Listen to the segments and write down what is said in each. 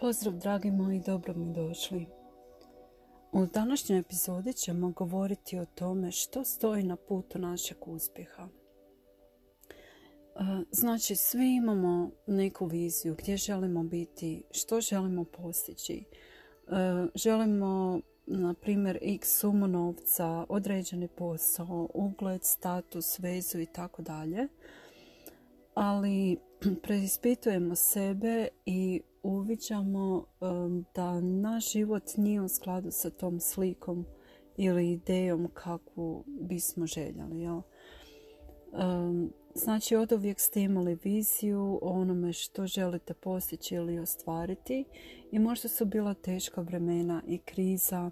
Pozdrav dragi moji, dobro mi došli. U današnjoj epizodi ćemo govoriti o tome što stoji na putu našeg uspjeha. E, znači, svi imamo neku viziju gdje želimo biti, što želimo postići. E, želimo, na primjer, x sumu novca, određeni posao, ugled, status, vezu i tako dalje. Ali preispitujemo sebe i uviđamo da naš život nije u skladu sa tom slikom ili idejom kakvu bismo željeli. Jel? Znači od uvijek ste imali viziju o onome što želite postići ili ostvariti i možda su bila teška vremena i kriza,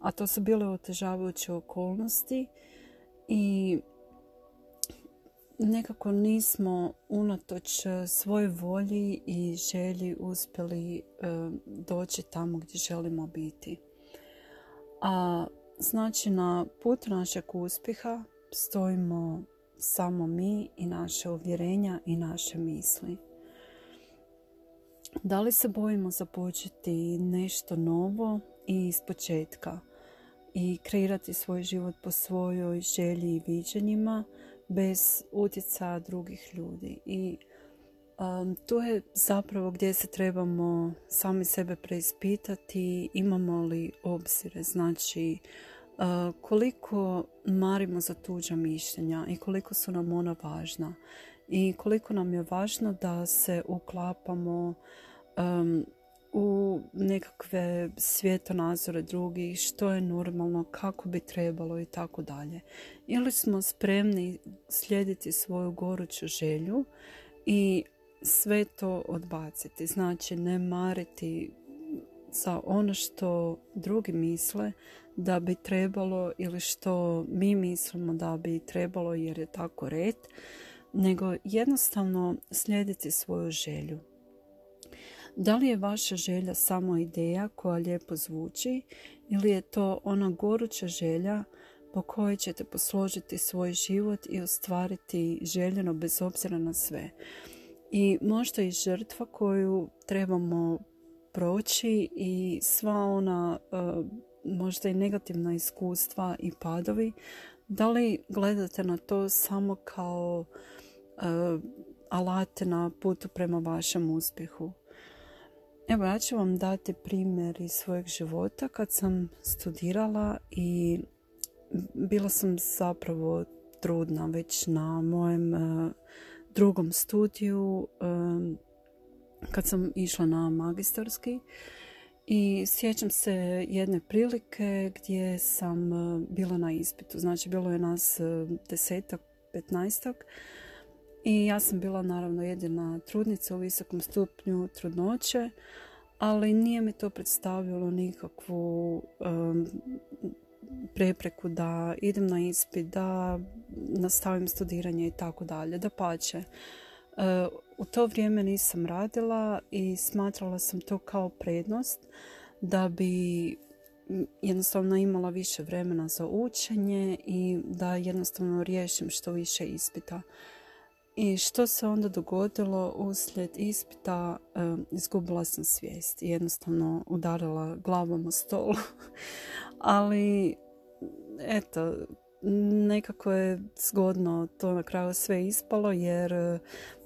a to su bile otežavajuće okolnosti i nekako nismo unatoč e, svojoj volji i želji uspjeli e, doći tamo gdje želimo biti. A znači na putu našeg uspjeha stojimo samo mi i naše uvjerenja i naše misli. Da li se bojimo započeti nešto novo i iz početka i kreirati svoj život po svojoj želji i viđenjima bez utjecaja drugih ljudi. I um, tu je zapravo gdje se trebamo sami sebe preispitati imamo li obzire. Znači uh, koliko marimo za tuđa mišljenja i koliko su nam ona važna. I koliko nam je važno da se uklapamo um, u nekakve svjetonazore drugih, što je normalno, kako bi trebalo i tako dalje. Ili smo spremni slijediti svoju goruću želju i sve to odbaciti. Znači ne mariti za ono što drugi misle da bi trebalo ili što mi mislimo da bi trebalo jer je tako red, nego jednostavno slijediti svoju želju. Da li je vaša želja samo ideja koja lijepo zvuči ili je to ona goruća želja po kojoj ćete posložiti svoj život i ostvariti željeno bez obzira na sve. I možda i žrtva koju trebamo proći i sva ona e, možda i negativna iskustva i padovi. Da li gledate na to samo kao uh, alate na putu prema vašem uspjehu? Evo ja ću vam dati primjer iz svojeg života kad sam studirala i bila sam zapravo trudna već na mojem uh, drugom studiju um, kad sam išla na magistarski i sjećam se jedne prilike gdje sam uh, bila na ispitu. Znači bilo je nas desetak, petnaestak i ja sam bila naravno jedina trudnica u visokom stupnju trudnoće, ali nije mi to predstavljalo nikakvu prepreku da idem na ispit, da nastavim studiranje i tako dalje, da pače. E, u to vrijeme nisam radila i smatrala sam to kao prednost da bi jednostavno imala više vremena za učenje i da jednostavno riješim što više ispita. I što se onda dogodilo uslijed ispita, izgubila sam svijest i jednostavno udarila glavom u stolu. Ali, eto, nekako je zgodno to na kraju sve ispalo jer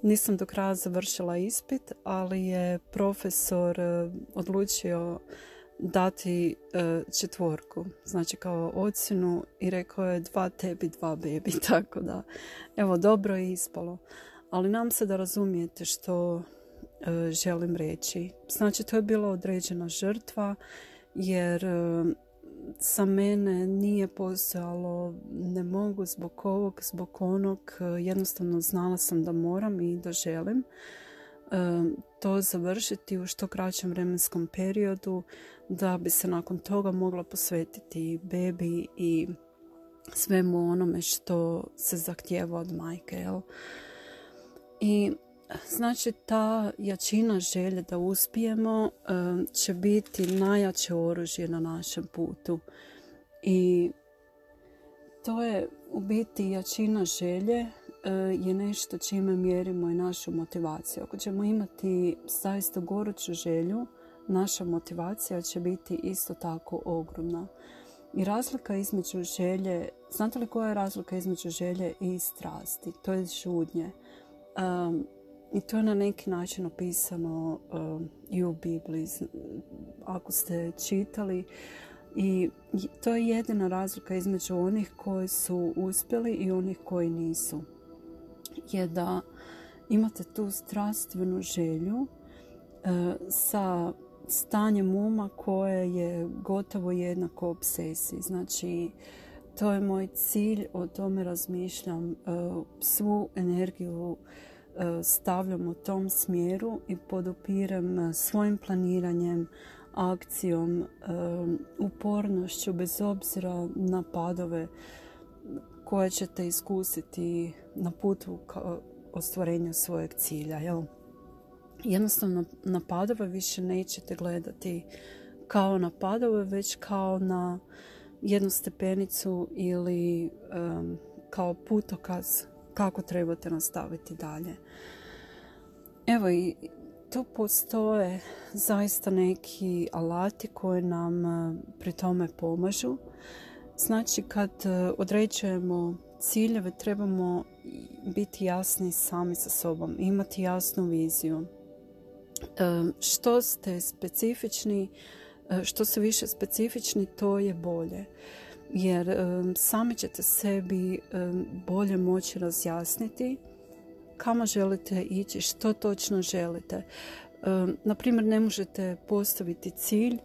nisam do kraja završila ispit, ali je profesor odlučio dati e, četvorku, znači kao ocjenu i rekao je dva tebi, dva bebi, tako da evo dobro je ispalo. Ali nam se da razumijete što e, želim reći. Znači to je bila određena žrtva jer e, sa mene nije postojalo ne mogu zbog ovog, zbog onog, jednostavno znala sam da moram i da želim to završiti u što kraćem vremenskom periodu da bi se nakon toga mogla posvetiti bebi i svemu onome što se zahtjeva od majke. Jel? I znači ta jačina želje da uspijemo će biti najjače oružje na našem putu. I to je u biti jačina želje je nešto čime mjerimo i našu motivaciju. Ako ćemo imati zaista goruću želju naša motivacija će biti isto tako ogromna. I razlika između želje, znate li koja je razlika između želje i strasti? To je žudnje. Um, I to je na neki način opisano i u Bibliji. Ako ste čitali, i to je jedina razlika između onih koji su uspjeli i onih koji nisu. Je da imate tu strastvenu želju e, sa stanjem uma koje je gotovo jednako obsesiji. Znači, to je moj cilj, o tome razmišljam, e, svu energiju e, stavljam u tom smjeru i podupirem svojim planiranjem, akcijom, upornošću, bez obzira na padove koje ćete iskusiti na putu ka ostvarenju svojeg cilja. Jel? Jednostavno na padove više nećete gledati kao na padove, već kao na jednu stepenicu ili kao putokaz kako trebate nastaviti dalje. Evo i tu postoje zaista neki alati koji nam pri tome pomažu. Znači kad e, određujemo ciljeve trebamo biti jasni sami sa sobom, imati jasnu viziju. E, što ste specifični, što se više specifični, to je bolje. Jer sami ćete sebi bolje moći razjasniti kamo želite ići, što točno želite. Na primjer, ne možete postaviti cilj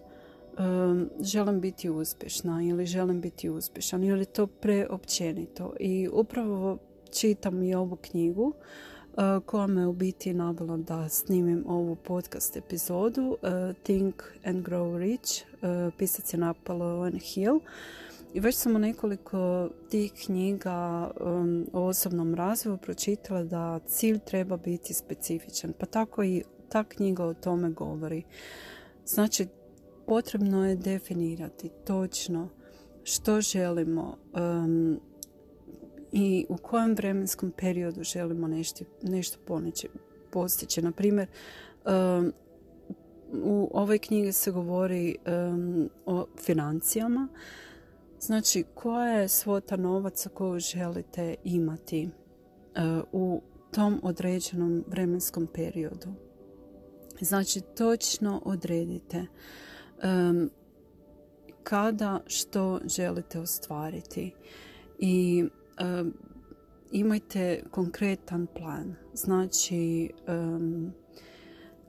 želim biti uspješna ili želim biti uspješan ili to preopćenito. I upravo čitam i ovu knjigu koja me u biti nabila da snimim ovu podcast epizodu Think and Grow Rich pisac je Napoleon Hill i već sam u nekoliko tih knjiga o osobnom razvoju pročitala da cilj treba biti specifičan. Pa tako i ta knjiga o tome govori. Znači, potrebno je definirati točno što želimo um, i u kojem vremenskom periodu želimo nešto, nešto postići. Na primjer, um, u ovoj knjigi se govori o financijama Znači, koja je svota novaca koju želite imati uh, u tom određenom vremenskom periodu? Znači, točno odredite um, kada što želite ostvariti i imajte konkretan plan. Znači,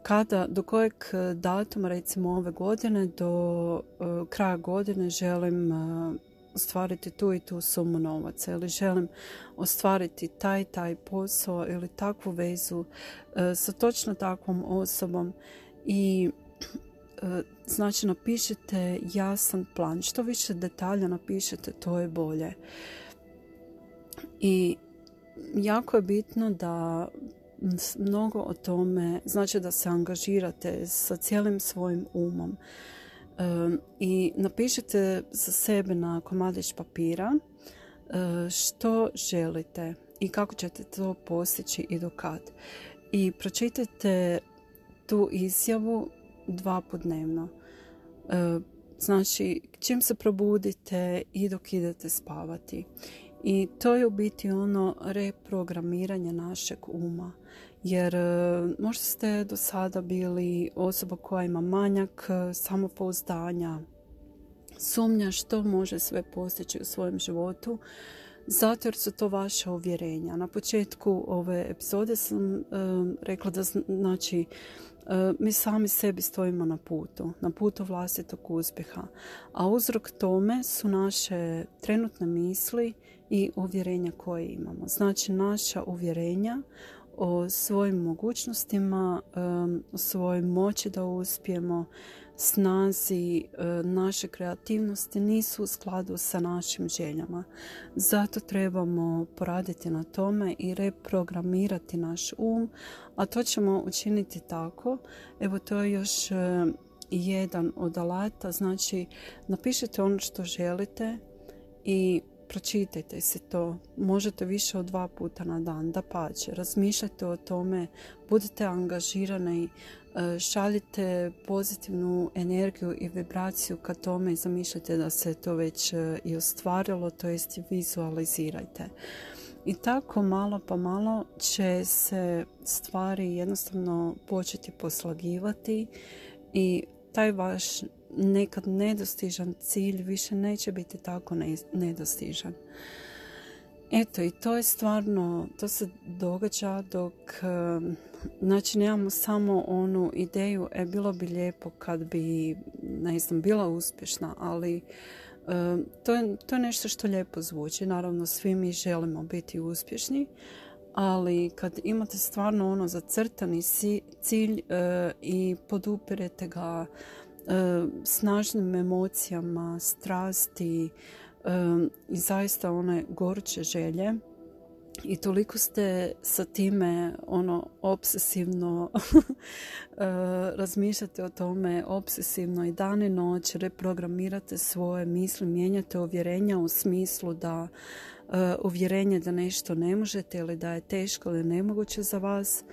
kada, do kojeg datuma, recimo ove godine, do uh, kraja godine želim uh, ostvariti tu i tu sumu novaca ili želim ostvariti taj taj posao ili takvu vezu uh, sa točno takvom osobom i znači napišete jasan plan. Što više detalja napišete, to je bolje. I jako je bitno da mnogo o tome, znači da se angažirate sa cijelim svojim umom i napišite za sebe na komadić papira e, što želite i kako ćete to postići i do kad. I pročitajte tu izjavu dva put dnevno. E, znači, čim se probudite i dok idete spavati. I to je u biti ono reprogramiranje našeg uma. Jer e, možda ste do sada bili osoba koja ima manjak e, samopouzdanja, sumnja što može sve postići u svojem životu, zato jer su to vaše uvjerenja. Na početku ove epizode sam rekla da znači mi sami sebi stojimo na putu, na putu vlastitog uspjeha, a uzrok tome su naše trenutne misli i uvjerenja koje imamo. Znači naša uvjerenja o svojim mogućnostima, o svojoj moći da uspijemo, snazi naše kreativnosti nisu u skladu sa našim željama. Zato trebamo poraditi na tome i reprogramirati naš um, a to ćemo učiniti tako. Evo to je još jedan od alata, znači napišite ono što želite i pročitajte se to. Možete više od dva puta na dan, da pače. Razmišljajte o tome, budite angažirani, e, šaljite pozitivnu energiju i vibraciju ka tome i zamišljajte da se to već e, i ostvarilo, to jest vizualizirajte. I tako malo pa malo će se stvari jednostavno početi poslagivati i taj vaš nekad nedostižan cilj više neće biti tako nedostižan. Eto i to je stvarno, to se događa dok znači nemamo samo onu ideju e bilo bi lijepo kad bi ne znam bila uspješna, ali to je, to je nešto što lijepo zvuči. Naravno svi mi želimo biti uspješni, ali kad imate stvarno ono zacrtani cilj i podupirete ga E, snažnim emocijama, strasti e, i zaista one gorče želje i toliko ste sa time ono obsesivno e, razmišljate o tome obsesivno i dan i noć reprogramirate svoje misli, mijenjate uvjerenja u smislu da uvjerenje da nešto ne možete ili da je teško ili nemoguće za vas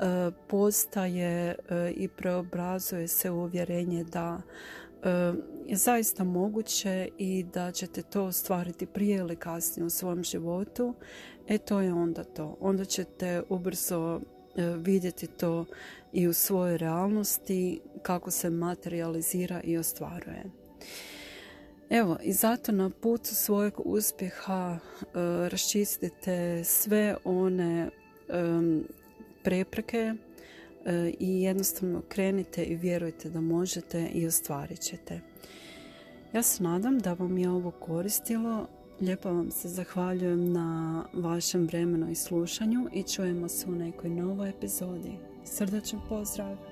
E, postaje i preobrazuje se uvjerenje da je zaista moguće i da ćete to ostvariti prije ili kasnije u svom životu, e to je onda to. Onda ćete ubrzo vidjeti to i u svojoj realnosti kako se materializira i ostvaruje. Evo, i zato na putu svojeg uspjeha raščistite sve one prepreke e, i jednostavno krenite i vjerujte da možete i ostvarit ćete. Ja se nadam da vam je ovo koristilo. Lijepo vam se zahvaljujem na vašem vremenu i slušanju i čujemo se u nekoj novoj epizodi. Srdačan pozdrav!